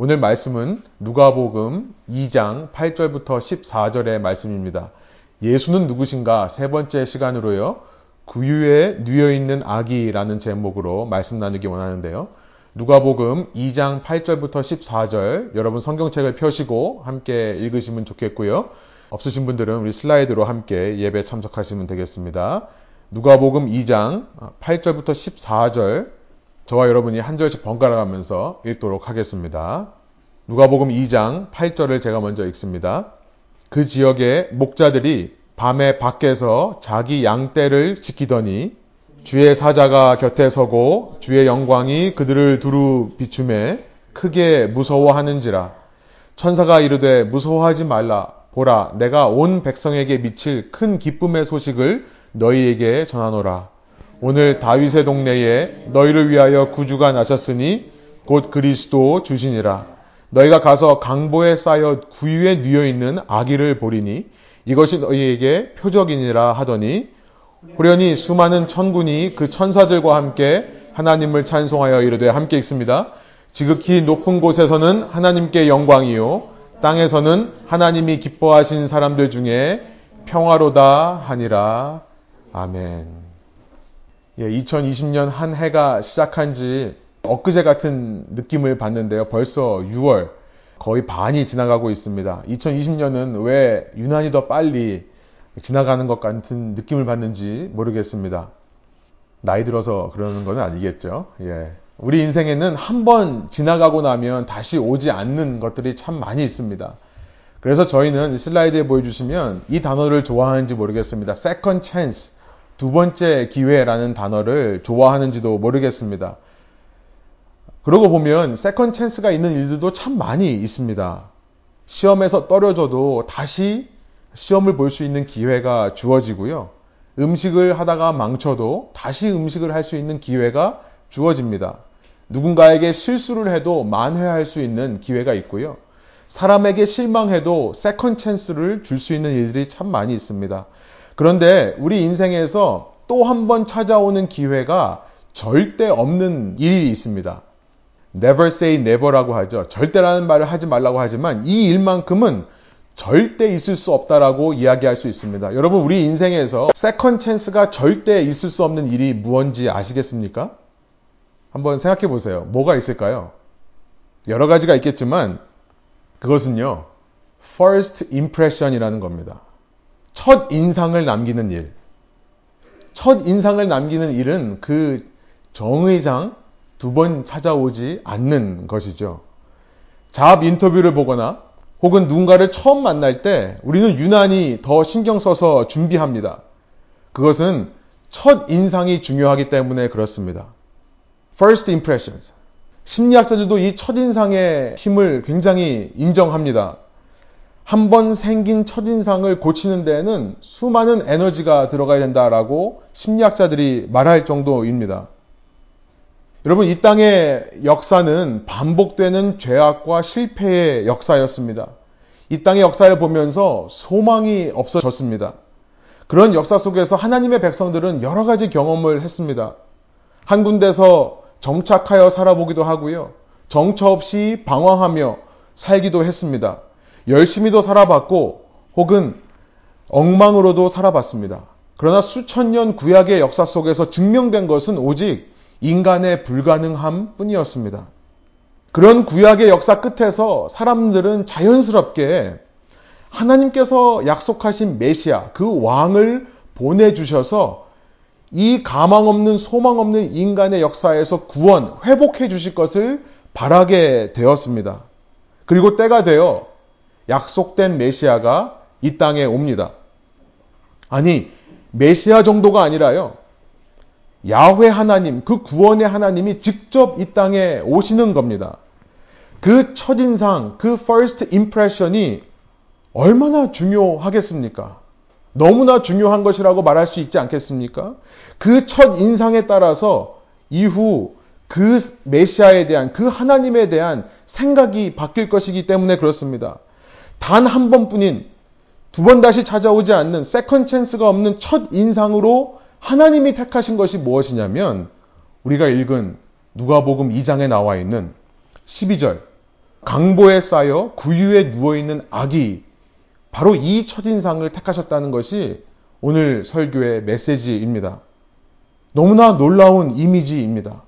오늘 말씀은 누가복음 2장 8절부터 14절의 말씀입니다. 예수는 누구신가 세 번째 시간으로요. 구유에 누여 있는 아기라는 제목으로 말씀 나누기 원하는데요. 누가복음 2장 8절부터 14절 여러분 성경책을 펴시고 함께 읽으시면 좋겠고요. 없으신 분들은 우리 슬라이드로 함께 예배 참석하시면 되겠습니다. 누가복음 2장 8절부터 14절 저와 여러분이 한 절씩 번갈아 가면서 읽도록 하겠습니다. 누가복음 2장 8절을 제가 먼저 읽습니다. 그 지역의 목자들이 밤에 밖에서 자기 양떼를 지키더니 주의 사자가 곁에 서고 주의 영광이 그들을 두루 비춤에 크게 무서워하는지라 천사가 이르되 무서워하지 말라 보라 내가 온 백성에게 미칠 큰 기쁨의 소식을 너희에게 전하노라 오늘 다윗의 동네에 너희를 위하여 구주가 나셨으니 곧 그리스도 주시니라 너희가 가서 강보에 쌓여 구유에 뉘어 있는 아기를 보리니 이것이 너희에게 표적이니라 하더니 호련히 수많은 천군이 그 천사들과 함께 하나님을 찬송하여 이르되 함께 있습니다. 지극히 높은 곳에서는 하나님께 영광이요 땅에서는 하나님이 기뻐하신 사람들 중에 평화로다 하니라. 아멘. 예, 2020년 한 해가 시작한 지 엊그제 같은 느낌을 받는데요. 벌써 6월 거의 반이 지나가고 있습니다. 2020년은 왜 유난히 더 빨리 지나가는 것 같은 느낌을 받는지 모르겠습니다. 나이 들어서 그러는 건 아니겠죠. 예. 우리 인생에는 한 번 지나가고 나면 다시 오지 않는 것들이 참 많이 있습니다. 그래서 저희는 슬라이드에 보여주시면 이 단어를 좋아하는지 모르겠습니다. second chance, 두 번째 기회라는 단어를 좋아하는지도 모르겠습니다. 그러고 보면 second chance가 있는 일들도 참 많이 있습니다. 시험에서 떨어져도 다시 시험을 볼 수 있는 기회가 주어지고요. 음식을 하다가 망쳐도 다시 음식을 할 수 있는 기회가 주어집니다. 누군가에게 실수를 해도 만회할 수 있는 기회가 있고요. 사람에게 실망해도 second chance를 줄 수 있는 일들이 참 많이 있습니다. 그런데 우리 인생에서 또 한 번 찾아오는 기회가 절대 없는 일이 있습니다. never say never라고 하죠. 절대라는 말을 하지 말라고 하지만 이 일만큼은 절대 있을 수 없다라고 이야기할 수 있습니다. 여러분 우리 인생에서 second chance가 절대 있을 수 없는 일이 무언지 아시겠습니까? 한번 생각해 보세요. 뭐가 있을까요? 여러 가지가 있겠지만 그것은요. first impression이라는 겁니다. 첫 인상을 남기는 일. 첫 인상을 남기는 일은 그 정의장 두 번 찾아오지 않는 것이죠. 잡 인터뷰를 보거나 혹은 누군가를 처음 만날 때 우리는 유난히 더 신경 써서 준비합니다. 그것은 첫 인상이 중요하기 때문에 그렇습니다. First impressions. 심리학자들도 이 첫인상의 힘을 굉장히 인정합니다. 한 번 생긴 첫인상을 고치는 데에는 수많은 에너지가 들어가야 된다라고 심리학자들이 말할 정도입니다. 여러분, 이 땅의 역사는 반복되는 죄악과 실패의 역사였습니다. 이 땅의 역사를 보면서 소망이 없어졌습니다. 그런 역사 속에서 하나님의 백성들은 여러 가지 경험을 했습니다. 한 군데서 정착하여 살아보기도 하고요. 정처 없이 방황하며 살기도 했습니다. 열심히도 살아봤고 혹은 엉망으로도 살아봤습니다. 그러나 수천 년 구약의 역사 속에서 증명된 것은 오직 인간의 불가능함 뿐이었습니다. 그런 구약의 역사 끝에서 사람들은 자연스럽게 하나님께서 약속하신 메시아, 그 왕을 보내주셔서 이 가망 없는 소망 없는 인간의 역사에서 구원, 회복해 주실 것을 바라게 되었습니다. 그리고 때가 되어 약속된 메시아가 이 땅에 옵니다. 아니, 메시아 정도가 아니라요. 야훼 하나님, 그 구원의 하나님이 직접 이 땅에 오시는 겁니다. 그 첫인상, 그 first impression이 얼마나 중요하겠습니까? 너무나 중요한 것이라고 말할 수 있지 않겠습니까? 그 첫 인상에 따라서 이후 그 메시아에 대한, 그 하나님에 대한 생각이 바뀔 것이기 때문에 그렇습니다. 단 한 번뿐인 두 번 다시 찾아오지 않는 second chance가 없는 첫 인상으로 하나님이 택하신 것이 무엇이냐면 우리가 읽은 누가복음 2장에 나와 있는 12절 강보에 쌓여 구유에 누워 있는 아기, 바로 이 첫인상을 택하셨다는 것이 오늘 설교의 메시지입니다. 너무나 놀라운 이미지입니다.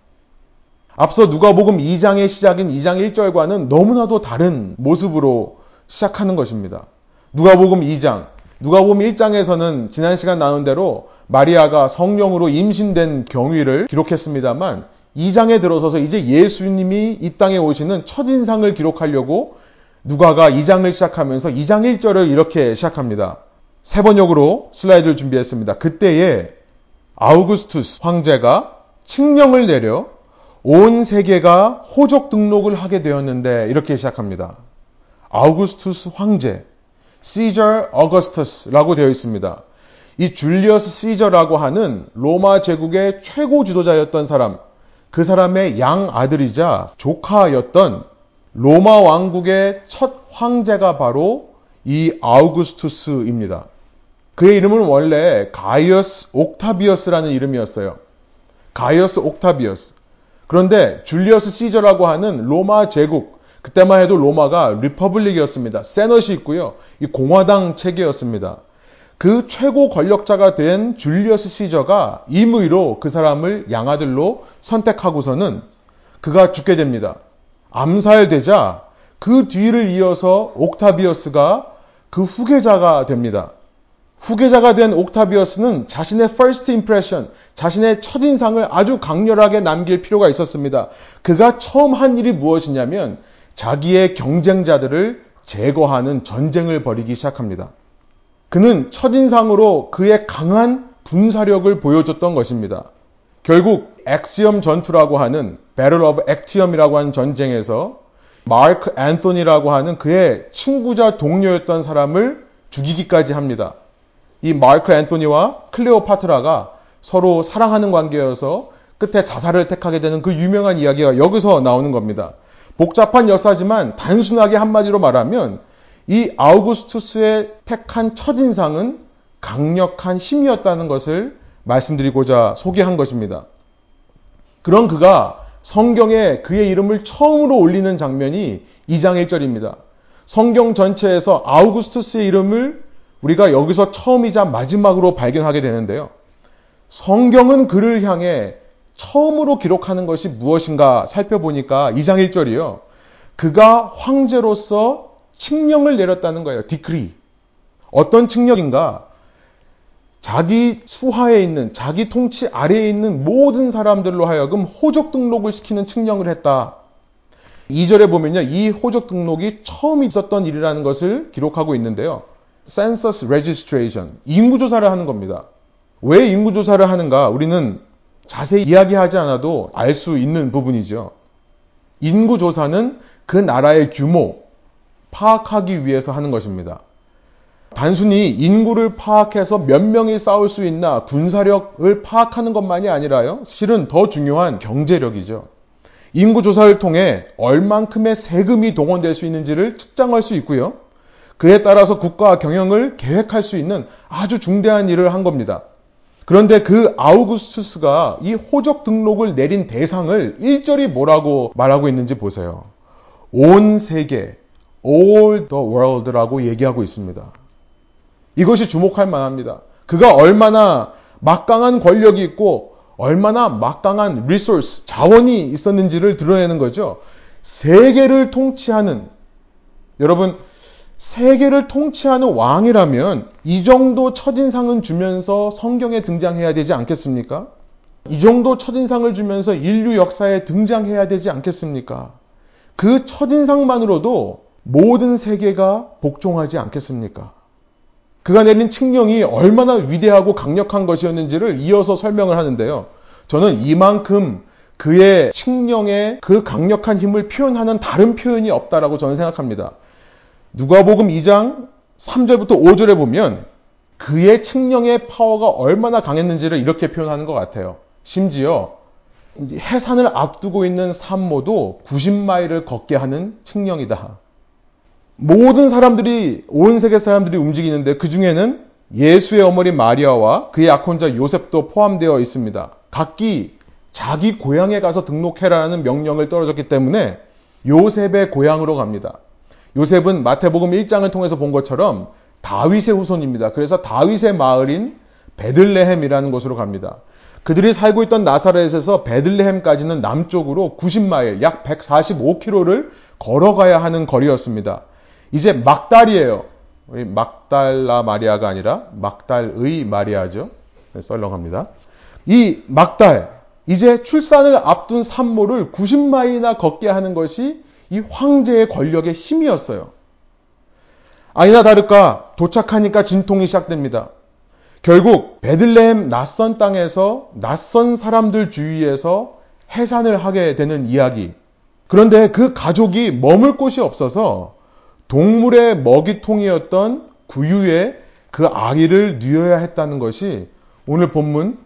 앞서 누가복음 2장의 시작인 2장 1절과는 너무나도 다른 모습으로 시작하는 것입니다. 누가복음 2장, 누가복음 1장에서는 지난 시간 나눈 대로 마리아가 성령으로 임신된 경위를 기록했습니다만 2장에 들어서서 이제 예수님이 이 땅에 오시는 첫인상을 기록하려고 누가가 2장을 시작하면서 2장 1절을 이렇게 시작합니다. 세 번역으로 슬라이드를 준비했습니다. 그때에 아우구스투스 황제가 칙령을 내려 온 세계가 호적 등록을 하게 되었는데 이렇게 시작합니다. 아우구스투스 황제, 시저 어거스터스라고 되어 있습니다. 이 줄리어스 시저라고 하는 로마 제국의 최고 지도자였던 사람, 그 사람의 양 아들이자 조카였던 로마 왕국의 첫 황제가 바로 이 아우구스투스입니다. 그의 이름은 원래 가이어스 옥타비어스라는 이름이었어요. 가이어스 옥타비어스. 그런데 줄리어스 시저라고 하는 로마 제국, 그때만 해도 로마가 republic이었습니다. senate이 있고요. 이 공화당 체계였습니다. 그 최고 권력자가 된 줄리어스 시저가 임의로 그 사람을 양아들로 선택하고서는 그가 죽게 됩니다. 암살되자 그 뒤를 이어서 옥타비어스가 그 후계자가 됩니다. 후계자가 된 옥타비어스는 자신의 first impression, 자신의 첫인상을 아주 강렬하게 남길 필요가 있었습니다. 그가 처음 한 일이 무엇이냐면 자기의 경쟁자들을 제거하는 전쟁을 벌이기 시작합니다. 그는 첫인상으로 그의 강한 분사력을 보여줬던 것입니다. 결국 엑시엄 전투라고 하는 Battle of Actium이라고 하는 전쟁에서 마크 앤토니라고 하는 그의 친구자 동료였던 사람을 죽이기까지 합니다. 이 마크 앤토니와 클레오파트라가 서로 사랑하는 관계여서 끝에 자살을 택하게 되는 그 유명한 이야기가 여기서 나오는 겁니다. 복잡한 역사지만 단순하게 한마디로 말하면 이 아우구스투스의 택한 첫인상은 강력한 힘이었다는 것을 말씀드리고자 소개한 것입니다. 그런 그가 성경에 그의 이름을 처음으로 올리는 장면이 2장 1절입니다. 성경 전체에서 아우구스투스의 이름을 우리가 여기서 처음이자 마지막으로 발견하게 되는데요. 성경은 그를 향해 처음으로 기록하는 것이 무엇인가 살펴보니까 2장 1절이요. 그가 황제로서 칙령을 내렸다는 거예요. 디크리. 어떤 칙령인가? 자기 수하에 있는, 자기 통치 아래에 있는 모든 사람들로 하여금 호적 등록을 시키는 칙령을 했다. 2절에 보면요. 이 호적 등록이 처음 있었던 일이라는 것을 기록하고 있는데요. census registration. 인구조사를 하는 겁니다. 왜 인구조사를 하는가? 우리는 자세히 이야기하지 않아도 알 수 있는 부분이죠. 인구조사는 그 나라의 규모 파악하기 위해서 하는 것입니다. 단순히 인구를 파악해서 몇 명이 싸울 수 있나 군사력을 파악하는 것만이 아니라요. 실은 더 중요한 경제력이죠. 인구조사를 통해 얼만큼의 세금이 동원될 수 있는지를 측정할 수 있고요. 그에 따라서 국가 경영을 계획할 수 있는 아주 중대한 일을 한 겁니다. 그런데 그 아우구스투스가 이 호적 등록을 내린 대상을 일절이 뭐라고 말하고 있는지 보세요. 온 세계, all the world라고 얘기하고 있습니다. 이것이 주목할 만합니다. 그가 얼마나 막강한 권력이 있고 얼마나 막강한 리소스, 자원이 있었는지를 드러내는 거죠. 세계를 통치하는 여러분 세계를 통치하는 왕이라면 이 정도 첫인상은 주면서 성경에 등장해야 되지 않겠습니까? 이 정도 첫인상을 주면서 인류 역사에 등장해야 되지 않겠습니까? 그 첫인상만으로도 모든 세계가 복종하지 않겠습니까? 그가 내린 칙령이 얼마나 위대하고 강력한 것이었는지를 이어서 설명을 하는데요. 저는 이만큼 그의 칙령의 그 강력한 힘을 표현하는 다른 표현이 없다라고 저는 생각합니다. 누가복음 2장 3절부터 5절에 보면 그의 칙령의 파워가 얼마나 강했는지를 이렇게 표현하는 것 같아요. 심지어 해산을 앞두고 있는 산모도 90마일을 걷게 하는 칙령이다. 모든 사람들이 온 세계 사람들이 움직이는데 그 중에는 예수의 어머니 마리아와 그의 약혼자 요셉도 포함되어 있습니다. 각기 자기 고향에 가서 등록해라는 명령을 떨어졌기 때문에 요셉의 고향으로 갑니다. 요셉은 마태복음 1장을 통해서 본 것처럼 다윗의 후손입니다. 그래서 다윗의 마을인 베들레헴이라는 곳으로 갑니다. 그들이 살고 있던 나사렛에서 베들레헴까지는 남쪽으로 90마일, 약 145km를 걸어가야 하는 거리였습니다. 이제 막달이에요. 막달라 마리아가 아니라 막달의 마리아죠. 네, 썰렁합니다. 이 막달, 이제 출산을 앞둔 산모를 90마일이나 걷게 하는 것이 이 황제의 권력의 힘이었어요. 아니나 다를까 도착하니까 진통이 시작됩니다. 결국 베들레헴 낯선 땅에서 낯선 사람들 주위에서 해산을 하게 되는 이야기. 그런데 그 가족이 머물 곳이 없어서 동물의 먹이통이었던 구유에 그 아기를 누여야 했다는 것이 오늘 본문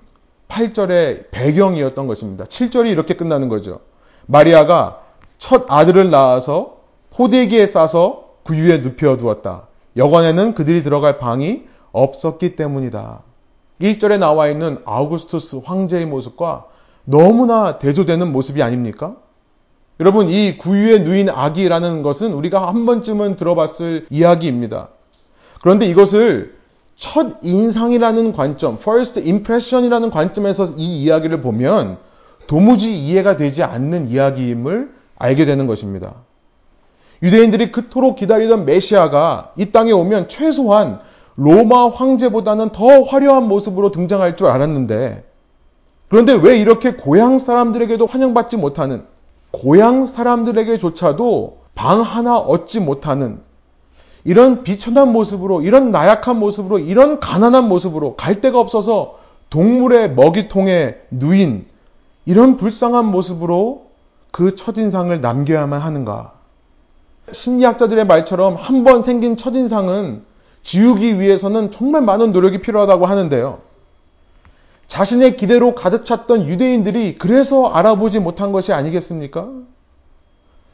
8절의 배경이었던 것입니다. 7절이 이렇게 끝나는 거죠. 마리아가 첫 아들을 낳아서 포대기에 싸서 구유에 눕혀 두었다. 여관에는 그들이 들어갈 방이 없었기 때문이다. 1절에 나와 있는 아우구스투스 황제의 모습과 너무나 대조되는 모습이 아닙니까? 여러분, 이 구유에 누인 아기라는 것은 우리가 한 번쯤은 들어봤을 이야기입니다. 그런데 이것을 첫 인상이라는 관점, first impression이라는 관점에서 이 이야기를 보면 도무지 이해가 되지 않는 이야기임을 알게 되는 것입니다. 유대인들이 그토록 기다리던 메시아가 이 땅에 오면 최소한 로마 황제보다는 더 화려한 모습으로 등장할 줄 알았는데 그런데 왜 이렇게 고향 사람들에게도 환영받지 못하는 고향 사람들에게조차도 방 하나 얻지 못하는 이런 비천한 모습으로 이런 나약한 모습으로 이런 가난한 모습으로 갈 데가 없어서 동물의 먹이통에 누인 이런 불쌍한 모습으로 그 첫인상을 남겨야만 하는가? 심리학자들의 말처럼 한 번 생긴 첫인상은 지우기 위해서는 정말 많은 노력이 필요하다고 하는데요. 자신의 기대로 가득 찼던 유대인들이 그래서 알아보지 못한 것이 아니겠습니까?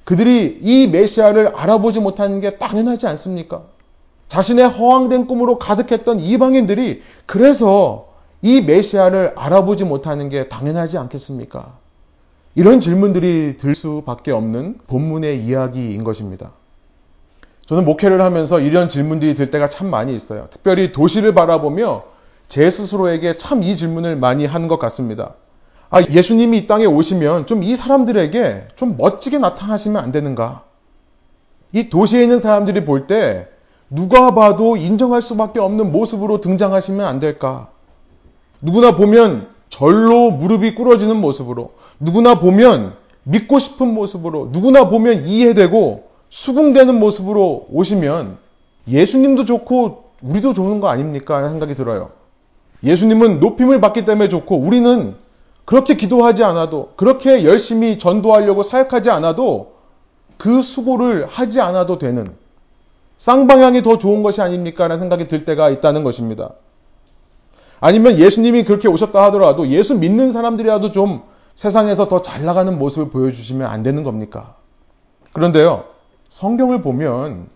그들이 이 메시아를 알아보지 못하는 게 당연하지 않습니까? 자신의 허황된 꿈으로 가득했던 이방인들이 그래서 이 메시아를 알아보지 못하는 게 당연하지 않겠습니까? 이런 질문들이 들 수밖에 없는 본문의 이야기인 것입니다. 저는 목회를 하면서 이런 질문들이 들 때가 참 많이 있어요. 특별히 도시를 바라보며 제 스스로에게 참 이 질문을 많이 한 것 같습니다. 아, 예수님이 이 땅에 오시면 좀 이 사람들에게 좀 멋지게 나타나시면 안 되는가? 이 도시에 있는 사람들이 볼 때 누가 봐도 인정할 수밖에 없는 모습으로 등장하시면 안 될까? 누구나 보면 절로 무릎이 꿇어지는 모습으로, 누구나 보면 믿고 싶은 모습으로, 누구나 보면 이해되고 수긍되는 모습으로 오시면 예수님도 좋고 우리도 좋은 거 아닙니까? 하는 생각이 들어요. 예수님은 높임을 받기 때문에 좋고 우리는 그렇게 기도하지 않아도 그렇게 열심히 전도하려고 사역하지 않아도 그 수고를 하지 않아도 되는 쌍방향이 더 좋은 것이 아닙니까? 라는 생각이 들 때가 있다는 것입니다. 아니면 예수님이 그렇게 오셨다 하더라도 예수 믿는 사람들이라도 좀 세상에서 더 잘 나가는 모습을 보여주시면 안 되는 겁니까? 그런데요, 성경을 보면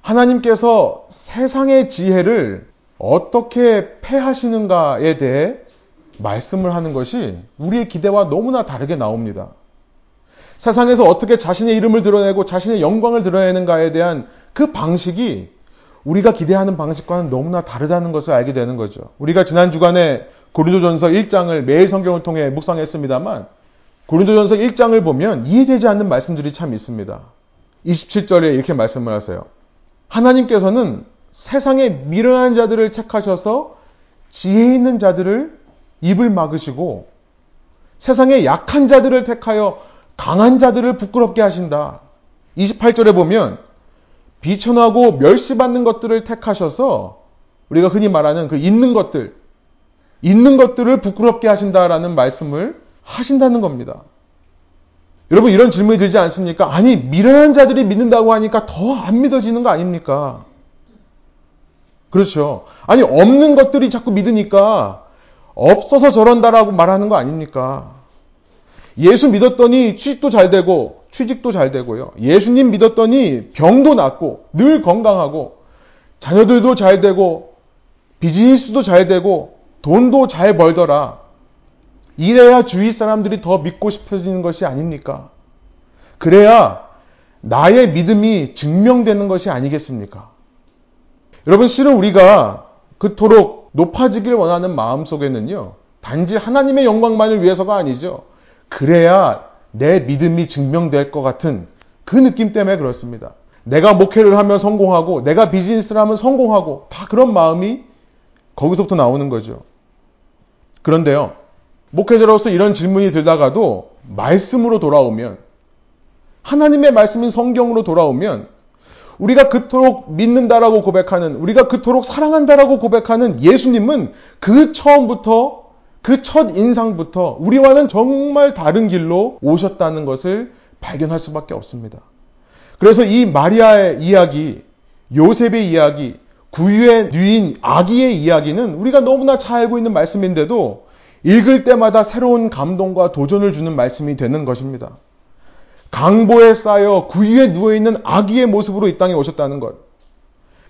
하나님께서 세상의 지혜를 어떻게 패하시는가에 대해 말씀을 하는 것이 우리의 기대와 너무나 다르게 나옵니다. 세상에서 어떻게 자신의 이름을 드러내고 자신의 영광을 드러내는가에 대한 그 방식이 우리가 기대하는 방식과는 너무나 다르다는 것을 알게 되는 거죠. 우리가 지난 주간에 고린도전서 1장을 매일 성경을 통해 묵상했습니다만 고린도전서 1장을 보면 이해되지 않는 말씀들이 참 있습니다. 27절에 이렇게 말씀을 하세요. 하나님께서는 세상에 미련한 자들을 택하셔서 지혜 있는 자들을 입을 막으시고 세상에 약한 자들을 택하여 강한 자들을 부끄럽게 하신다. 28절에 보면 비천하고 멸시받는 것들을 택하셔서 우리가 흔히 말하는 그 있는 것들, 있는 것들을 부끄럽게 하신다라는 말씀을 하신다는 겁니다. 여러분 이런 질문이 들지 않습니까? 아니 미련한 자들이 믿는다고 하니까 더 안 믿어지는 거 아닙니까? 그렇죠. 아니 없는 것들이 자꾸 믿으니까 없어서 저런다라고 말하는 거 아닙니까? 예수 믿었더니 취직도 잘 되고 취직도 잘 되고요. 예수님 믿었더니 병도 낫고 늘 건강하고 자녀들도 잘 되고 비즈니스도 잘 되고 돈도 잘 벌더라. 이래야 주위 사람들이 더 믿고 싶어지는 것이 아닙니까? 그래야 나의 믿음이 증명되는 것이 아니겠습니까? 여러분, 실은 우리가 그토록 높아지길 원하는 마음 속에는요, 단지 하나님의 영광만을 위해서가 아니죠. 그래야 내 믿음이 증명될 것 같은 그 느낌 때문에 그렇습니다. 내가 목회를 하면 성공하고, 내가 비즈니스를 하면 성공하고, 다 그런 마음이 거기서부터 나오는 거죠. 그런데요, 목회자로서 이런 질문이 들다가도 말씀으로 돌아오면, 하나님의 말씀인 성경으로 돌아오면, 우리가 그토록 믿는다라고 고백하는, 우리가 그토록 사랑한다라고 고백하는 예수님은 그 처음부터, 그 첫 인상부터 우리와는 정말 다른 길로 오셨다는 것을 발견할 수밖에 없습니다. 그래서 이 마리아의 이야기, 요셉의 이야기, 구유의 뉘인 아기의 이야기는 우리가 너무나 잘 알고 있는 말씀인데도 읽을 때마다 새로운 감동과 도전을 주는 말씀이 되는 것입니다. 강보에 쌓여 구유에 누워있는 아기의 모습으로 이 땅에 오셨다는 것.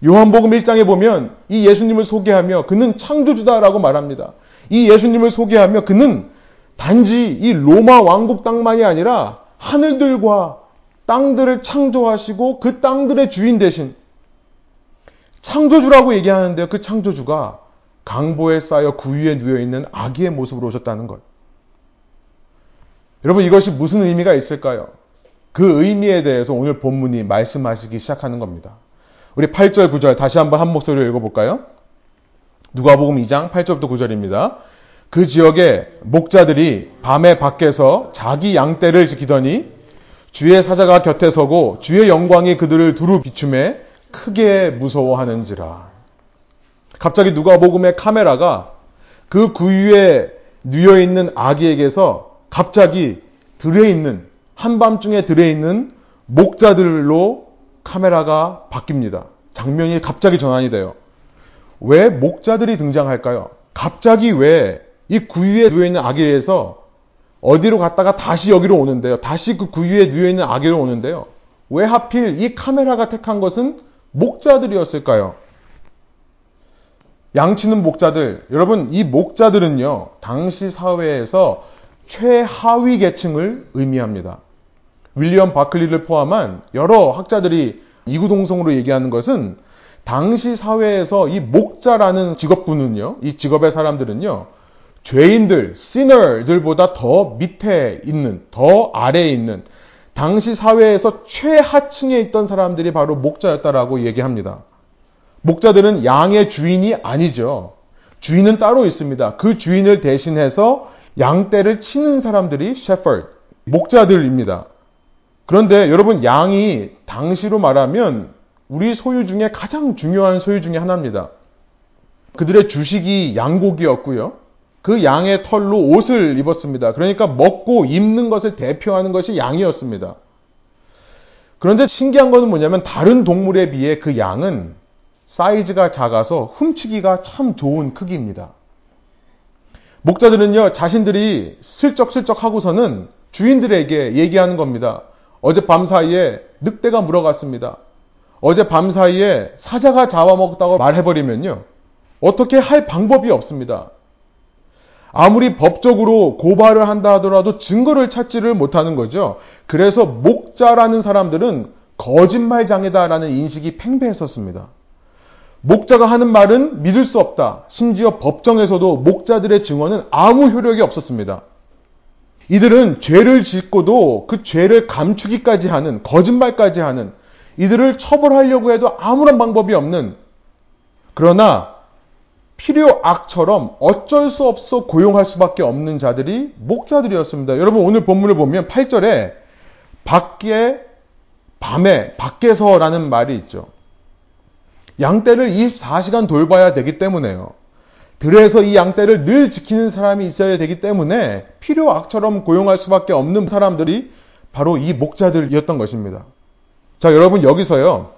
요한복음 1장에 보면 이 예수님을 소개하며 그는 창조주다라고 말합니다. 이 예수님을 소개하며 그는 단지 이 로마 왕국 땅만이 아니라 하늘들과 땅들을 창조하시고 그 땅들의 주인 대신 창조주라고 얘기하는데요. 그 창조주가 강보에 쌓여 구위에 누워 있는 아기의 모습으로 오셨다는 것. 여러분 이것이 무슨 의미가 있을까요? 그 의미에 대해서 오늘 본문이 말씀하시기 시작하는 겁니다. 우리 8절 9절 다시 한번 한 목소리로 읽어볼까요? 누가복음 2장 8절부터 9절입니다. 그 지역에 목자들이 밤에 밖에서 자기 양떼를 지키더니 주의 사자가 곁에 서고 주의 영광이 그들을 두루 비춤에 크게 무서워하는지라. 갑자기 누가복음의 카메라가 그 구유에 누여 있는 아기에게서 갑자기 들에 있는 한밤중에 들에 있는 목자들로 카메라가 바뀝니다. 장면이 갑자기 전환이 돼요. 왜 목자들이 등장할까요? 갑자기 왜 이 구유에 누여 있는 아기에서 어디로 갔다가 다시 여기로 오는데요. 다시 그 구유에 누여 있는 아기로 오는데요. 왜 하필 이 카메라가 택한 것은 목자들이었을까요? 양치는 목자들. 여러분, 이 목자들은요, 당시 사회에서 최하위 계층을 의미합니다. 윌리엄 바클리를 포함한 여러 학자들이 이구동성으로 얘기하는 것은 당시 사회에서 이 목자라는 직업군은요, 이 직업의 사람들은요, 죄인들, 시너들보다 더 밑에 있는, 더 아래에 있는 당시 사회에서 최하층에 있던 사람들이 바로 목자였다라고 얘기합니다. 목자들은 양의 주인이 아니죠. 주인은 따로 있습니다. 그 주인을 대신해서 양떼를 치는 사람들이 셰퍼드, 목자들입니다. 그런데 여러분 양이 당시로 말하면 우리 소유 중에 가장 중요한 소유 중의 하나입니다. 그들의 주식이 양고기였고요. 그 양의 털로 옷을 입었습니다. 그러니까 먹고 입는 것을 대표하는 것이 양이었습니다. 그런데 신기한 것은 뭐냐면 다른 동물에 비해 그 양은 사이즈가 작아서 훔치기가 참 좋은 크기입니다. 목자들은요, 자신들이 슬쩍슬쩍 하고서는 주인들에게 얘기하는 겁니다. 어제 밤 사이에 늑대가 물어갔습니다. 어제 밤 사이에 사자가 잡아먹었다고 말해버리면요. 어떻게 할 방법이 없습니다. 아무리 법적으로 고발을 한다 하더라도 증거를 찾지를 못하는 거죠. 그래서 목자라는 사람들은 거짓말장애다라는 인식이 팽배했었습니다. 목자가 하는 말은 믿을 수 없다. 심지어 법정에서도 목자들의 증언은 아무 효력이 없었습니다. 이들은 죄를 짓고도 그 죄를 감추기까지 하는, 거짓말까지 하는, 이들을 처벌하려고 해도 아무런 방법이 없는, 그러나 필요 악처럼 어쩔 수 없어 고용할 수밖에 없는 자들이 목자들이었습니다. 여러분 오늘 본문을 보면 8절에 밖에 밤에 밖에서라는 말이 있죠. 양떼를 24시간 돌봐야 되기 때문에요. 들에서 이 양떼를 늘 지키는 사람이 있어야 되기 때문에 필요 악처럼 고용할 수밖에 없는 사람들이 바로 이 목자들이었던 것입니다. 자, 여러분 여기서요.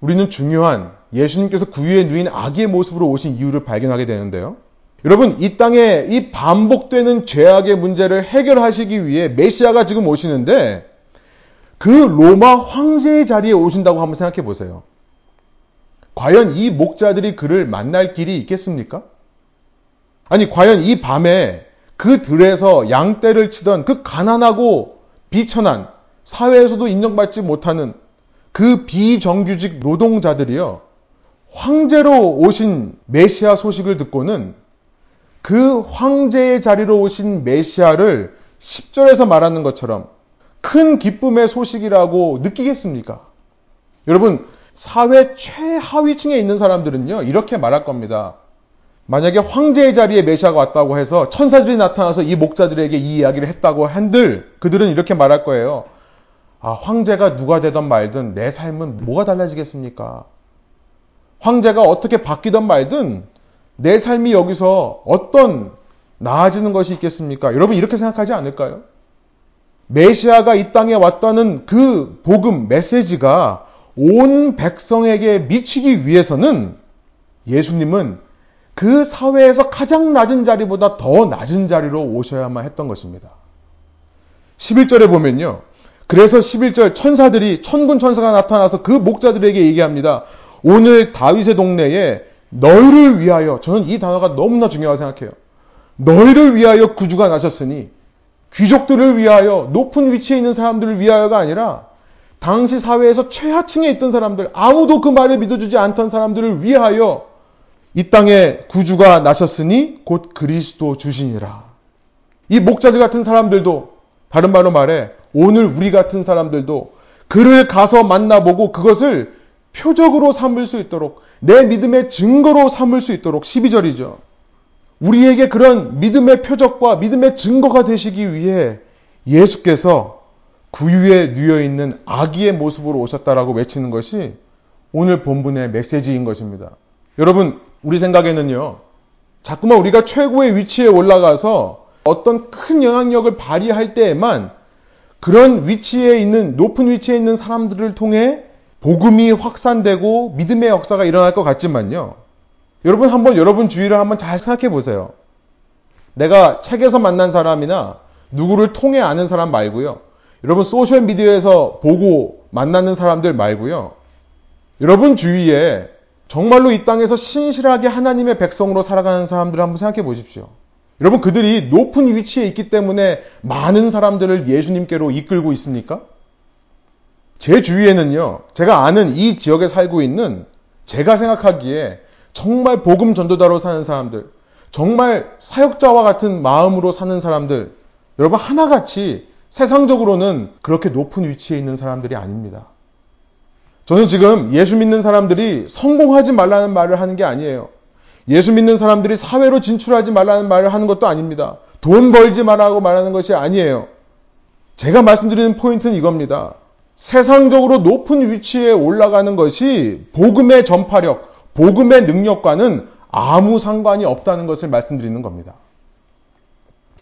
우리는 중요한 예수님께서 구유에 누인 아기의 모습으로 오신 이유를 발견하게 되는데요. 여러분, 이 땅에 이 반복되는 죄악의 문제를 해결하시기 위해 메시아가 지금 오시는데 그 로마 황제의 자리에 오신다고 한번 생각해 보세요. 과연 이 목자들이 그를 만날 길이 있겠습니까? 아니, 과연 이 밤에 그 들에서 양떼를 치던 그 가난하고 비천한 사회에서도 인정받지 못하는 그 비정규직 노동자들이요. 황제로 오신 메시아 소식을 듣고는 그 황제의 자리로 오신 메시아를 10절에서 말하는 것처럼 큰 기쁨의 소식이라고 느끼겠습니까? 여러분, 사회 최하위층에 있는 사람들은요, 이렇게 말할 겁니다. 만약에 황제의 자리에 메시아가 왔다고 해서 천사들이 나타나서 이 목자들에게 이 이야기를 했다고 한들 그들은 이렇게 말할 거예요. 아, 황제가 누가 되던 말든 내 삶은 뭐가 달라지겠습니까? 황제가 어떻게 바뀌던 말든 내 삶이 여기서 어떤 나아지는 것이 있겠습니까? 여러분 이렇게 생각하지 않을까요? 메시아가 이 땅에 왔다는 그 복음 메시지가 온 백성에게 미치기 위해서는 예수님은 그 사회에서 가장 낮은 자리보다 더 낮은 자리로 오셔야만 했던 것입니다. 11절에 보면요. 그래서 11절 천사들이 천군 천사가 나타나서 그 목자들에게 얘기합니다. 오늘 다윗의 동네에 너희를 위하여 저는 이 단어가 너무나 중요하다고 생각해요. 너희를 위하여 구주가 나셨으니 귀족들을 위하여 높은 위치에 있는 사람들을 위하여가 아니라 당시 사회에서 최하층에 있던 사람들 아무도 그 말을 믿어주지 않던 사람들을 위하여 이 땅에 구주가 나셨으니 곧 그리스도 주시니라. 이 목자들 같은 사람들도 다른 말로 말해 오늘 우리 같은 사람들도 그를 가서 만나보고 그것을 표적으로 삼을 수 있도록 내 믿음의 증거로 삼을 수 있도록 12절이죠. 우리에게 그런 믿음의 표적과 믿음의 증거가 되시기 위해 예수께서 구유에 누여 있는 아기의 모습으로 오셨다라고 외치는 것이 오늘 본문의 메시지인 것입니다. 여러분, 우리 생각에는요, 자꾸만 우리가 최고의 위치에 올라가서 어떤 큰 영향력을 발휘할 때에만 그런 위치에 있는, 높은 위치에 있는 사람들을 통해 복음이 확산되고 믿음의 역사가 일어날 것 같지만요. 여러분 한번 여러분 주위를 한번 잘 생각해 보세요. 내가 책에서 만난 사람이나 누구를 통해 아는 사람 말고요. 여러분 소셜 미디어에서 보고 만나는 사람들 말고요. 여러분 주위에 정말로 이 땅에서 신실하게 하나님의 백성으로 살아가는 사람들을 한번 생각해 보십시오. 여러분 그들이 높은 위치에 있기 때문에 많은 사람들을 예수님께로 이끌고 있습니까? 제 주위에는요, 제가 아는 이 지역에 살고 있는 제가 생각하기에 정말 복음 전도자로 사는 사람들, 정말 사역자와 같은 마음으로 사는 사람들, 여러분 하나같이 세상적으로는 그렇게 높은 위치에 있는 사람들이 아닙니다. 저는 지금 예수 믿는 사람들이 성공하지 말라는 말을 하는 게 아니에요. 예수 믿는 사람들이 사회로 진출하지 말라는 말을 하는 것도 아닙니다. 돈 벌지 말라고 말하는 것이 아니에요. 제가 말씀드리는 포인트는 이겁니다. 세상적으로 높은 위치에 올라가는 것이 복음의 전파력, 복음의 능력과는 아무 상관이 없다는 것을 말씀드리는 겁니다.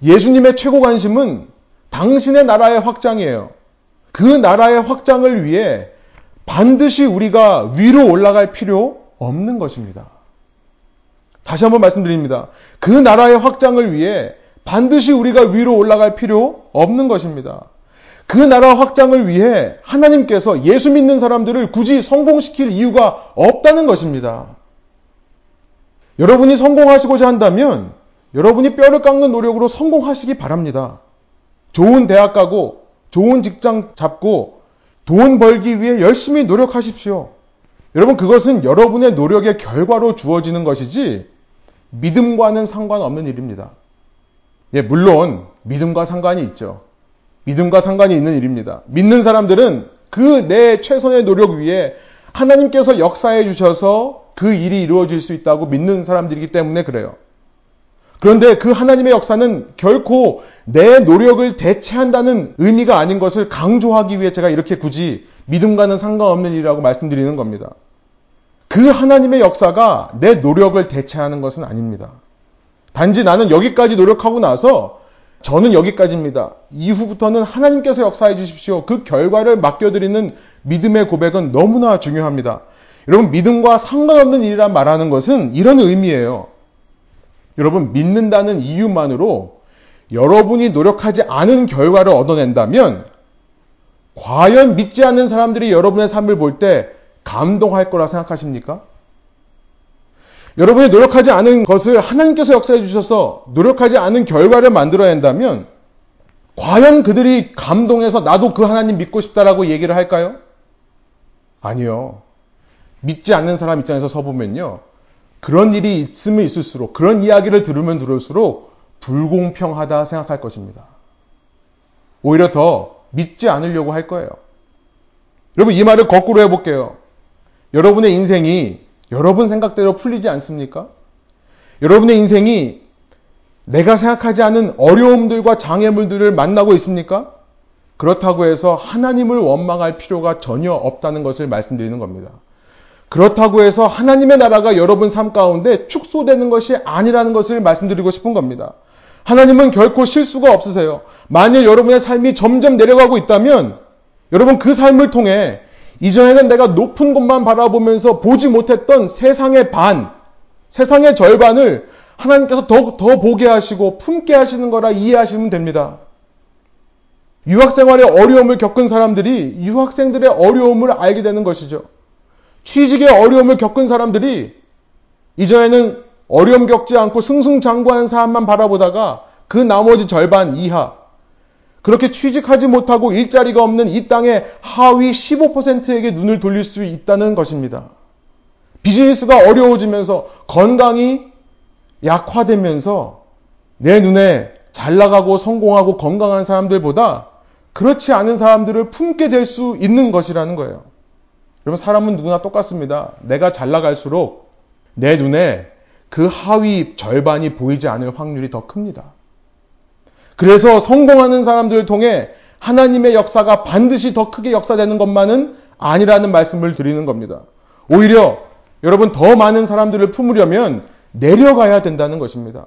예수님의 최고 관심은 당신의 나라의 확장이에요. 그 나라의 확장을 위해 반드시 우리가 위로 올라갈 필요 없는 것입니다. 다시 한번 말씀드립니다. 그 나라의 확장을 위해 반드시 우리가 위로 올라갈 필요 없는 것입니다. 그 나라 확장을 위해 하나님께서 예수 믿는 사람들을 굳이 성공시킬 이유가 없다는 것입니다. 여러분이 성공하시고자 한다면 여러분이 뼈를 깎는 노력으로 성공하시기 바랍니다. 좋은 대학 가고 좋은 직장 잡고 돈 벌기 위해 열심히 노력하십시오. 여러분 그것은 여러분의 노력의 결과로 주어지는 것이지 믿음과는 상관없는 일입니다. 예, 물론 믿음과 상관이 있죠. 믿음과 상관이 있는 일입니다. 믿는 사람들은 그 내 최선의 노력 위에 하나님께서 역사해 주셔서 그 일이 이루어질 수 있다고 믿는 사람들이기 때문에 그래요. 그런데 그 하나님의 역사는 결코 내 노력을 대체한다는 의미가 아닌 것을 강조하기 위해 제가 이렇게 굳이 믿음과는 상관없는 일이라고 말씀드리는 겁니다. 그 하나님의 역사가 내 노력을 대체하는 것은 아닙니다. 단지 나는 여기까지 노력하고 나서 저는 여기까지입니다. 이후부터는 하나님께서 역사해 주십시오. 그 결과를 맡겨드리는 믿음의 고백은 너무나 중요합니다. 여러분, 믿음과 상관없는 일이란 말하는 것은 이런 의미예요. 여러분, 믿는다는 이유만으로 여러분이 노력하지 않은 결과를 얻어낸다면, 과연 믿지 않는 사람들이 여러분의 삶을 볼 때 감동할 거라 생각하십니까? 여러분이 노력하지 않은 것을 하나님께서 역사해 주셔서 노력하지 않은 결과를 만들어낸다면 과연 그들이 감동해서 나도 그 하나님 믿고 싶다라고 얘기를 할까요? 아니요. 믿지 않는 사람 입장에서 서보면요. 그런 일이 있으면 있을수록, 그런 이야기를 들으면 들을수록 불공평하다 생각할 것입니다. 오히려 더 믿지 않으려고 할 거예요. 여러분, 이 말을 거꾸로 해볼게요. 여러분의 인생이 여러분 생각대로 풀리지 않습니까? 여러분의 인생이 내가 생각하지 않은 어려움들과 장애물들을 만나고 있습니까? 그렇다고 해서 하나님을 원망할 필요가 전혀 없다는 것을 말씀드리는 겁니다. 그렇다고 해서 하나님의 나라가 여러분 삶 가운데 축소되는 것이 아니라는 것을 말씀드리고 싶은 겁니다. 하나님은 결코 실수가 없으세요. 만일 여러분의 삶이 점점 내려가고 있다면 여러분 그 삶을 통해 이전에는 내가 높은 곳만 바라보면서 보지 못했던 세상의 반, 세상의 절반을 하나님께서 더, 더 보게 하시고 품게 하시는 거라 이해하시면 됩니다. 유학생활의 어려움을 겪은 사람들이 유학생들의 어려움을 알게 되는 것이죠. 취직의 어려움을 겪은 사람들이 이전에는 어려움 겪지 않고 승승장구하는 사람만 바라보다가 그 나머지 절반 이하 그렇게 취직하지 못하고 일자리가 없는 이 땅의 하위 15%에게 눈을 돌릴 수 있다는 것입니다. 비즈니스가 어려워지면서 건강이 약화되면서 내 눈에 잘 나가고 성공하고 건강한 사람들보다 그렇지 않은 사람들을 품게 될 수 있는 것이라는 거예요. 여러분, 사람은 누구나 똑같습니다. 내가 잘 나갈수록 내 눈에 그 하위 절반이 보이지 않을 확률이 더 큽니다. 그래서 성공하는 사람들을 통해 하나님의 역사가 반드시 더 크게 역사되는 것만은 아니라는 말씀을 드리는 겁니다. 오히려 여러분 더 많은 사람들을 품으려면 내려가야 된다는 것입니다.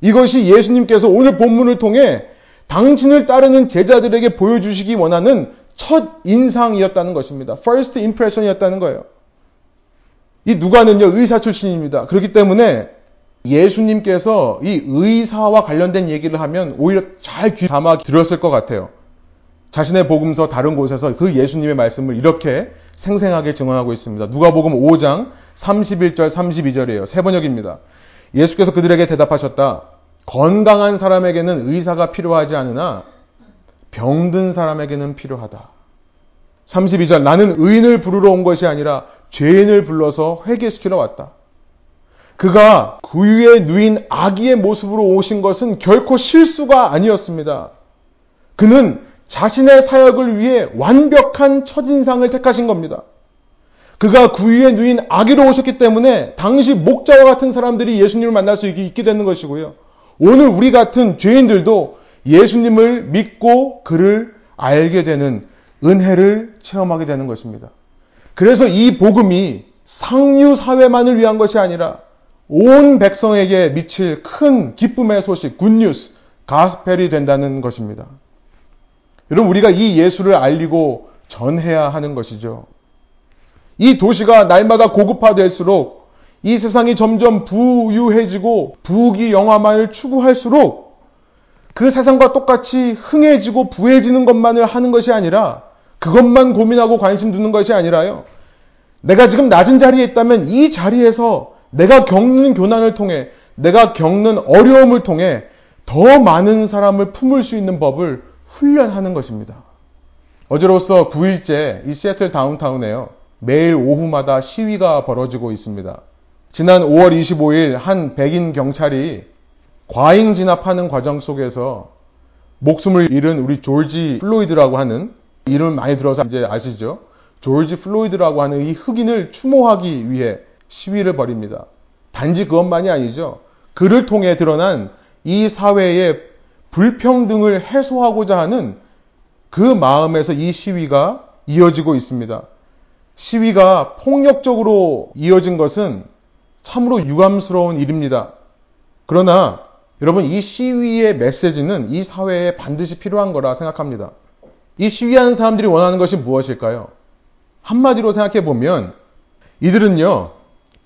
이것이 예수님께서 오늘 본문을 통해 당신을 따르는 제자들에게 보여주시기 원하는 첫 인상이었다는 것입니다. first impression이었다는 거예요. 이 누가는요, 의사 출신입니다. 그렇기 때문에 예수님께서 이 의사와 관련된 얘기를 하면 오히려 잘 귀 담아 들었을 것 같아요. 자신의 복음서 다른 곳에서 그 예수님의 말씀을 이렇게 생생하게 증언하고 있습니다. 누가복음 5장 31절 32절이에요. 세 번역입니다. 예수께서 그들에게 대답하셨다. 건강한 사람에게는 의사가 필요하지 않으나 병든 사람에게는 필요하다. 32절 나는 의인을 부르러 온 것이 아니라 죄인을 불러서 회개시키러 왔다. 그가 구유에 누인 아기의 모습으로 오신 것은 결코 실수가 아니었습니다. 그는 자신의 사역을 위해 완벽한 첫인상을 택하신 겁니다. 그가 구유에 누인 아기로 오셨기 때문에 당시 목자와 같은 사람들이 예수님을 만날 수 있게 되는 것이고요. 오늘 우리 같은 죄인들도 예수님을 믿고 그를 알게 되는 은혜를 체험하게 되는 것입니다. 그래서 이 복음이 상류 사회만을 위한 것이 아니라 온 백성에게 미칠 큰 기쁨의 소식, 굿뉴스, 가스펠이 된다는 것입니다. 여러분, 우리가 이 예수를 알리고 전해야 하는 것이죠. 이 도시가 날마다 고급화될수록 이 세상이 점점 부유해지고 부귀 영화만을 추구할수록 그 세상과 똑같이 흥해지고 부해지는 것만을 하는 것이 아니라 그것만 고민하고 관심 두는 것이 아니라요. 내가 지금 낮은 자리에 있다면 이 자리에서 내가 겪는 교난을 통해 내가 겪는 어려움을 통해 더 많은 사람을 품을 수 있는 법을 훈련하는 것입니다. 어제로서 9일째 이 시애틀 다운타운에요. 매일 오후마다 시위가 벌어지고 있습니다. 지난 5월 25일 한 백인 경찰이 과잉 진압하는 과정 속에서 목숨을 잃은 우리 조지 플로이드라고 하는 이름을 많이 들어서 이제 아시죠? 조지 플로이드라고 하는 이 흑인을 추모하기 위해 시위를 벌입니다. 단지 그것만이 아니죠. 그를 통해 드러난 이 사회의 불평등을 해소하고자 하는 그 마음에서 이 시위가 이어지고 있습니다. 시위가 폭력적으로 이어진 것은 참으로 유감스러운 일입니다. 그러나 여러분 이 시위의 메시지는 이 사회에 반드시 필요한 거라 생각합니다. 이 시위하는 사람들이 원하는 것이 무엇일까요? 한마디로 생각해 보면 이들은요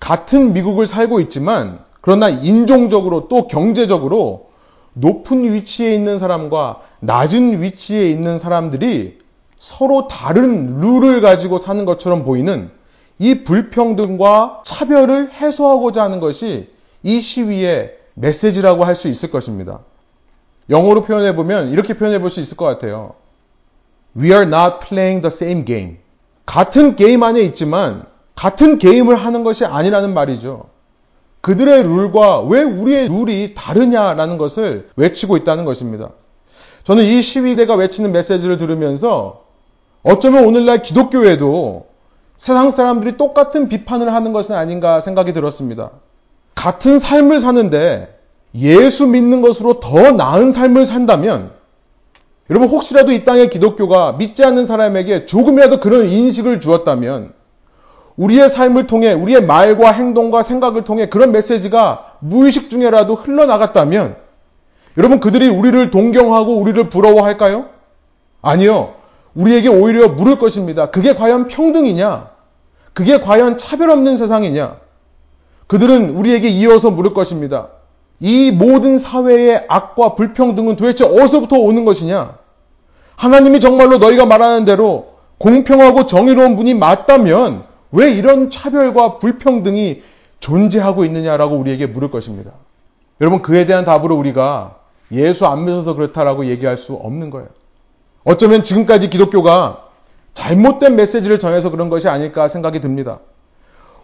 같은 미국을 살고 있지만 그러나 인종적으로 또 경제적으로 높은 위치에 있는 사람과 낮은 위치에 있는 사람들이 서로 다른 룰을 가지고 사는 것처럼 보이는 이 불평등과 차별을 해소하고자 하는 것이 이 시위의 메시지라고 할 수 있을 것입니다. 영어로 표현해 보면 이렇게 표현해 볼 수 있을 것 같아요. We are not playing the same game. 같은 게임 안에 있지만 같은 게임을 하는 것이 아니라는 말이죠. 그들의 룰과 왜 우리의 룰이 다르냐라는 것을 외치고 있다는 것입니다. 저는 이 시위대가 외치는 메시지를 들으면서 어쩌면 오늘날 기독교에도 세상 사람들이 똑같은 비판을 하는 것은 아닌가 생각이 들었습니다. 같은 삶을 사는데 예수 믿는 것으로 더 나은 삶을 산다면 여러분 혹시라도 이 땅의 기독교가 믿지 않는 사람에게 조금이라도 그런 인식을 주었다면 우리의 삶을 통해 우리의 말과 행동과 생각을 통해 그런 메시지가 무의식 중에라도 흘러나갔다면 여러분 그들이 우리를 동경하고 우리를 부러워할까요? 아니요. 우리에게 오히려 물을 것입니다. 그게 과연 평등이냐? 그게 과연 차별 없는 세상이냐? 그들은 우리에게 이어서 물을 것입니다. 이 모든 사회의 악과 불평등은 도대체 어디서부터 오는 것이냐? 하나님이 정말로 너희가 말하는 대로 공평하고 정의로운 분이 맞다면 왜 이런 차별과 불평등이 존재하고 있느냐라고 우리에게 물을 것입니다. 여러분 그에 대한 답으로 우리가 예수 안 믿어서 그렇다라고 얘기할 수 없는 거예요. 어쩌면 지금까지 기독교가 잘못된 메시지를 전해서 그런 것이 아닐까 생각이 듭니다.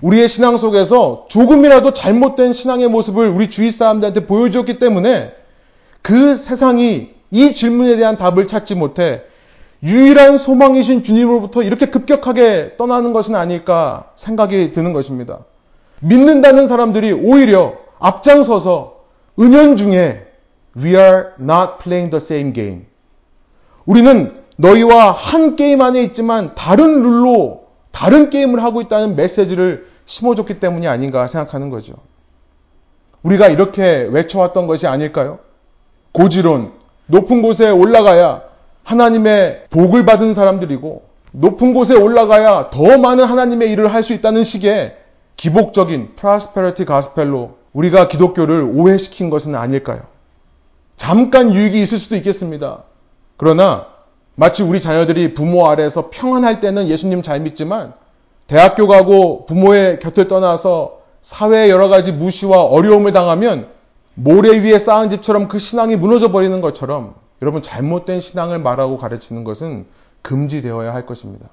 우리의 신앙 속에서 조금이라도 잘못된 신앙의 모습을 우리 주위 사람들한테 보여주었기 때문에 그 세상이 이 질문에 대한 답을 찾지 못해 유일한 소망이신 주님으로부터 이렇게 급격하게 떠나는 것은 아닐까 생각이 드는 것입니다. 믿는다는 사람들이 오히려 앞장서서 은연 중에 We are not playing the same game. 우리는 너희와 한 게임 안에 있지만 다른 룰로 다른 게임을 하고 있다는 메시지를 심어줬기 때문이 아닌가 생각하는 거죠. 우리가 이렇게 외쳐왔던 것이 아닐까요? 고지론, 높은 곳에 올라가야 하나님의 복을 받은 사람들이고 높은 곳에 올라가야 더 많은 하나님의 일을 할 수 있다는 식의 기복적인 prosperity gospel로 우리가 기독교를 오해시킨 것은 아닐까요? 잠깐 유익이 있을 수도 있겠습니다. 그러나 마치 우리 자녀들이 부모 아래에서 평안할 때는 예수님 잘 믿지만 대학교 가고 부모의 곁을 떠나서 사회의 여러 가지 무시와 어려움을 당하면 모래 위에 쌓은 집처럼 그 신앙이 무너져 버리는 것처럼 여러분 잘못된 신앙을 말하고 가르치는 것은 금지되어야 할 것입니다.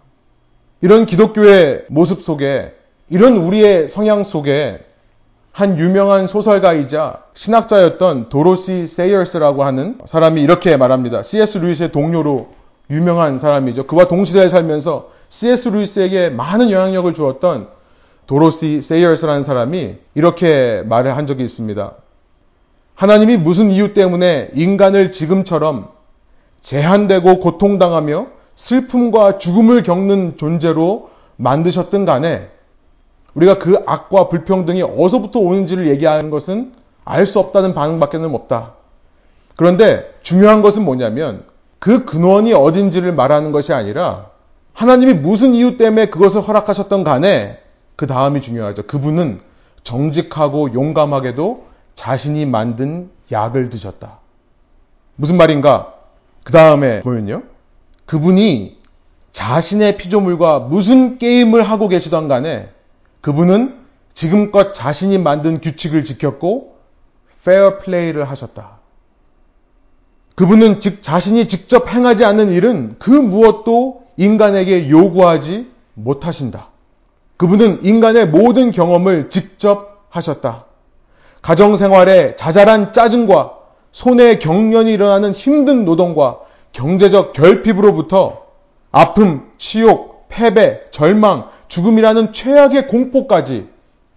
이런 기독교의 모습 속에 이런 우리의 성향 속에 한 유명한 소설가이자 신학자였던 도로시 세이어스라고 하는 사람이 이렇게 말합니다. C.S. 루이스의 동료로 유명한 사람이죠. 그와 동시대에 살면서 C.S. 루이스에게 많은 영향력을 주었던 도로시 세이어스라는 사람이 이렇게 말을 한 적이 있습니다. 하나님이 무슨 이유 때문에 인간을 지금처럼 제한되고 고통당하며 슬픔과 죽음을 겪는 존재로 만드셨든 간에 우리가 그 악과 불평등이 어디서부터 오는지를 얘기하는 것은 알 수 없다는 반응밖에는 없다. 그런데 중요한 것은 뭐냐면 그 근원이 어딘지를 말하는 것이 아니라 하나님이 무슨 이유 때문에 그것을 허락하셨던 간에 그 다음이 중요하죠. 그분은 정직하고 용감하게도 자신이 만든 약을 드셨다. 무슨 말인가? 그 다음에 보면요. 그분이 자신의 피조물과 무슨 게임을 하고 계시던 간에 그분은 지금껏 자신이 만든 규칙을 지켰고 페어 플레이를 하셨다. 그분은 즉 자신이 직접 행하지 않는 일은 그 무엇도 인간에게 요구하지 못하신다. 그분은 인간의 모든 경험을 직접 하셨다. 가정생활에 자잘한 짜증과 손에 경련이 일어나는 힘든 노동과 경제적 결핍으로부터 아픔, 치욕, 패배, 절망, 죽음이라는 최악의 공포까지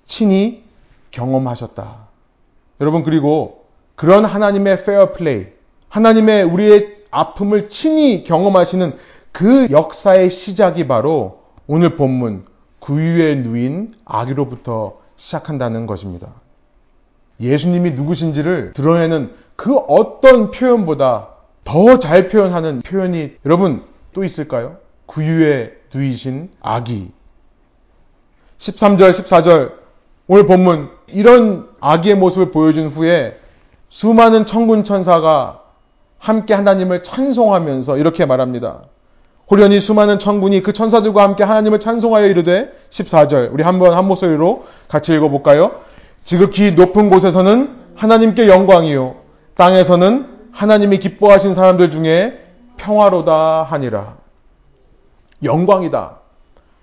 친히 경험하셨다. 여러분, 그리고 그런 하나님의 페어 플레이, 하나님의 우리의 아픔을 친히 경험하시는 그 역사의 시작이 바로 오늘 본문 구유에 누인 아기로부터 시작한다는 것입니다. 예수님이 누구신지를 드러내는 그 어떤 표현보다 더 잘 표현하는 표현이 여러분 또 있을까요? 구유에 누이신 아기. 13절, 14절 오늘 본문 이런 아기의 모습을 보여준 후에 수많은 천군 천사가 함께 하나님을 찬송하면서 이렇게 말합니다. 호련히 수많은 천군이 그 천사들과 함께 하나님을 찬송하여 이르되 14절 우리 한번 한 목소리로 같이 읽어볼까요? 지극히 높은 곳에서는 하나님께 영광이요 땅에서는 하나님이 기뻐하신 사람들 중에 평화로다 하니라. 영광이다.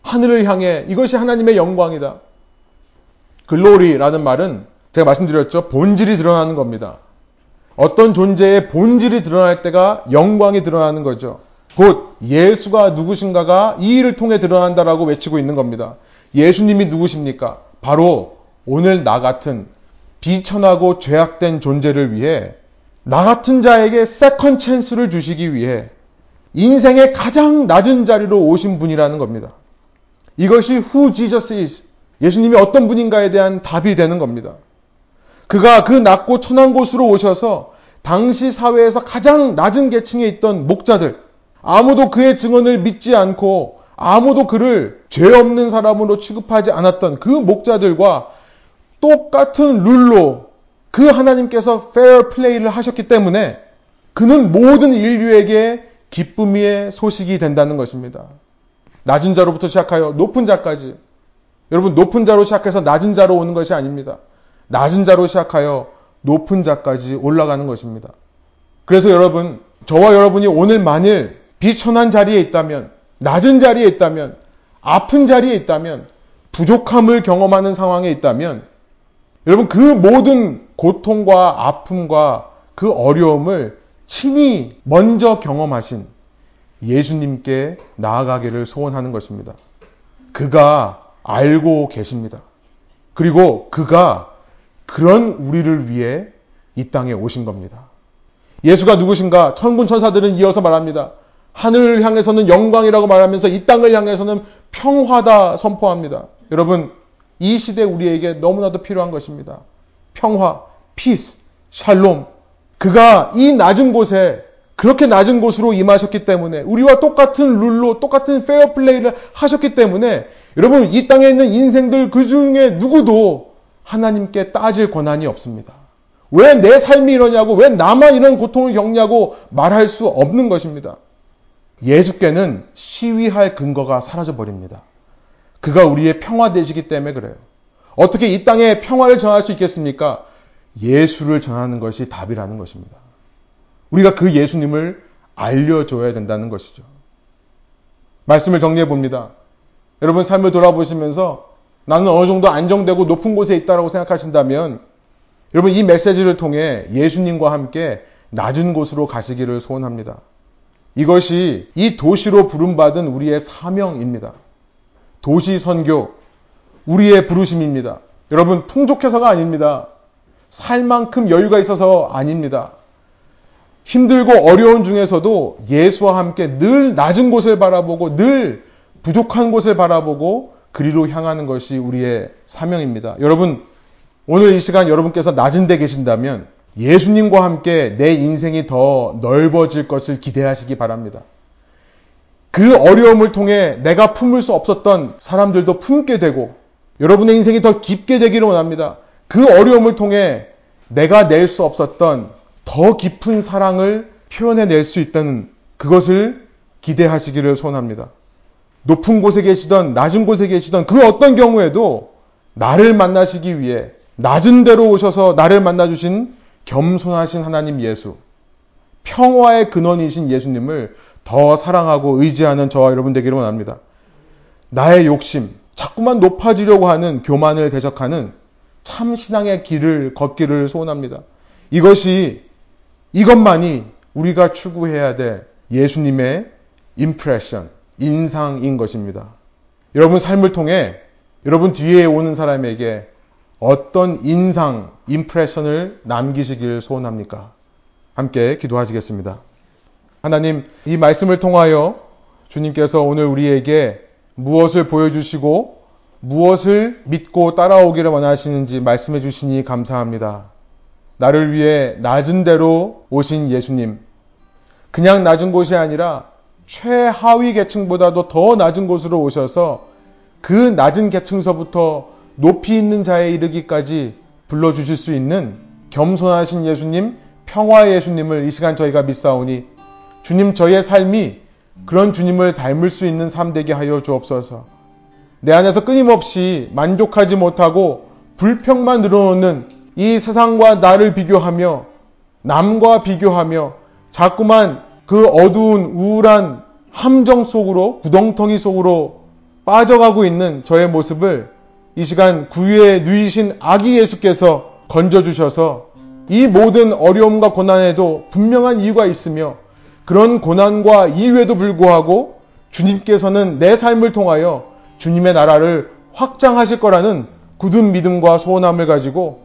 하늘을 향해 이것이 하나님의 영광이다. 글로리라는 말은 제가 말씀드렸죠. 본질이 드러나는 겁니다. 어떤 존재의 본질이 드러날 때가 영광이 드러나는 거죠. 곧 예수가 누구신가가 이 일을 통해 드러난다라고 외치고 있는 겁니다. 예수님이 누구십니까? 바로 오늘 나 같은 비천하고 죄악된 존재를 위해 나 같은 자에게 second chance를 주시기 위해 인생의 가장 낮은 자리로 오신 분이라는 겁니다. 이것이 Jesus is. 예수님이 어떤 분인가에 대한 답이 되는 겁니다. 그가 그 낮고 천한 곳으로 오셔서 당시 사회에서 가장 낮은 계층에 있던 목자들, 아무도 그의 증언을 믿지 않고 아무도 그를 죄 없는 사람으로 취급하지 않았던 그 목자들과 똑같은 룰로 그 하나님께서 fair play를 하셨기 때문에 그는 모든 인류에게 기쁨의 소식이 된다는 것입니다. 낮은 자로부터 시작하여 높은 자까지. 여러분, 높은 자로 시작해서 낮은 자로 오는 것이 아닙니다. 낮은 자로 시작하여 높은 자까지 올라가는 것입니다. 그래서 여러분, 저와 여러분이 오늘 만일 비천한 자리에 있다면, 낮은 자리에 있다면, 아픈 자리에 있다면, 부족함을 경험하는 상황에 있다면, 여러분, 그 모든 고통과 아픔과 그 어려움을 친히 먼저 경험하신 예수님께 나아가기를 소원하는 것입니다. 그가 알고 계십니다. 그리고 그가 그런 우리를 위해 이 땅에 오신 겁니다. 예수가 누구신가? 천군 천사들은 이어서 말합니다. 하늘을 향해서는 영광이라고 말하면서 이 땅을 향해서는 평화다 선포합니다. 여러분, 이 시대 우리에게 너무나도 필요한 것입니다. 평화, peace, 샬롬. 그가 이 낮은 곳에 그렇게 낮은 곳으로 임하셨기 때문에 우리와 똑같은 룰로 똑같은 페어 플레이를 하셨기 때문에 여러분 이 땅에 있는 인생들 그 중에 누구도 하나님께 따질 권한이 없습니다. 왜 내 삶이 이러냐고 왜 나만 이런 고통을 겪냐고 말할 수 없는 것입니다. 예수께는 시위할 근거가 사라져 버립니다. 그가 우리의 평화 되시기 때문에 그래요. 어떻게 이 땅에 평화를 전할 수 있겠습니까? 예수를 전하는 것이 답이라는 것입니다. 우리가 그 예수님을 알려줘야 된다는 것이죠. 말씀을 정리해 봅니다. 여러분 삶을 돌아보시면서 나는 어느 정도 안정되고 높은 곳에 있다라고 생각하신다면 여러분 이 메시지를 통해 예수님과 함께 낮은 곳으로 가시기를 소원합니다. 이것이 이 도시로 부름받은 우리의 사명입니다. 도시 선교, 우리의 부르심입니다. 여러분, 풍족해서가 아닙니다. 살 만큼 여유가 있어서 아닙니다. 힘들고 어려운 중에서도 예수와 함께 늘 낮은 곳을 바라보고 늘 부족한 곳을 바라보고 그리로 향하는 것이 우리의 사명입니다. 여러분, 오늘 이 시간 여러분께서 낮은 데 계신다면 예수님과 함께 내 인생이 더 넓어질 것을 기대하시기 바랍니다. 그 어려움을 통해 내가 품을 수 없었던 사람들도 품게 되고 여러분의 인생이 더 깊게 되기를 원합니다. 그 어려움을 통해 내가 낼 수 없었던 더 깊은 사랑을 표현해 낼 수 있다는 그것을 기대하시기를 소원합니다. 높은 곳에 계시던 낮은 곳에 계시던 그 어떤 경우에도 나를 만나시기 위해 낮은 데로 오셔서 나를 만나주신 겸손하신 하나님 예수, 평화의 근원이신 예수님을 더 사랑하고 의지하는 저와 여러분 되기를 원합니다. 나의 욕심, 자꾸만 높아지려고 하는 교만을 대적하는 참 신앙의 길을 걷기를 소원합니다. 이것이 이것만이 우리가 추구해야 될 예수님의 임프레션, 인상인 것입니다. 여러분 삶을 통해 여러분 뒤에 오는 사람에게 어떤 인상, 임프레션을 남기시길 소원합니까? 함께 기도하시겠습니다. 하나님, 이 말씀을 통하여 주님께서 오늘 우리에게 무엇을 보여주시고 무엇을 믿고 따라오기를 원하시는지 말씀해 주시니 감사합니다. 나를 위해 낮은 데로 오신 예수님. 그냥 낮은 곳이 아니라 최하위 계층보다도 더 낮은 곳으로 오셔서 그 낮은 계층서부터 높이 있는 자에 이르기까지 불러주실 수 있는 겸손하신 예수님, 평화의 예수님을 이 시간 저희가 믿사오니 주님 저희의 삶이 그런 주님을 닮을 수 있는 삶 되게 하여 주옵소서. 내 안에서 끊임없이 만족하지 못하고 불평만 늘어놓는 이 세상과 나를 비교하며 남과 비교하며 자꾸만 그 어두운 우울한 함정 속으로 구덩텅이 속으로 빠져가고 있는 저의 모습을 이 시간 구유에 누이신 아기 예수께서 건져주셔서 이 모든 어려움과 고난에도 분명한 이유가 있으며 그런 고난과 이유에도 불구하고 주님께서는 내 삶을 통하여 주님의 나라를 확장하실 거라는 굳은 믿음과 소원함을 가지고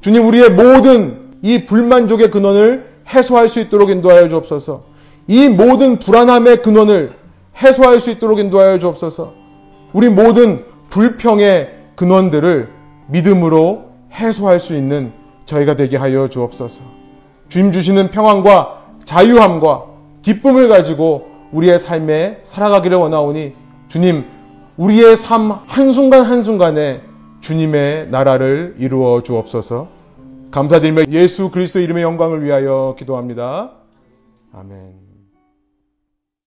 주님 우리의 모든 이 불만족의 근원을 해소할 수 있도록 인도하여 주옵소서. 이 모든 불안함의 근원을 해소할 수 있도록 인도하여 주옵소서. 우리 모든 불평의 근원들을 믿음으로 해소할 수 있는 저희가 되게 하여 주옵소서. 주님 주시는 평안과 자유함과 기쁨을 가지고 우리의 삶에 살아가기를 원하오니 주님 우리의 삶 한순간 한순간에 주님의 나라를 이루어 주옵소서. 감사드리며 예수 그리스도 이름의 영광을 위하여 기도합니다. 아멘.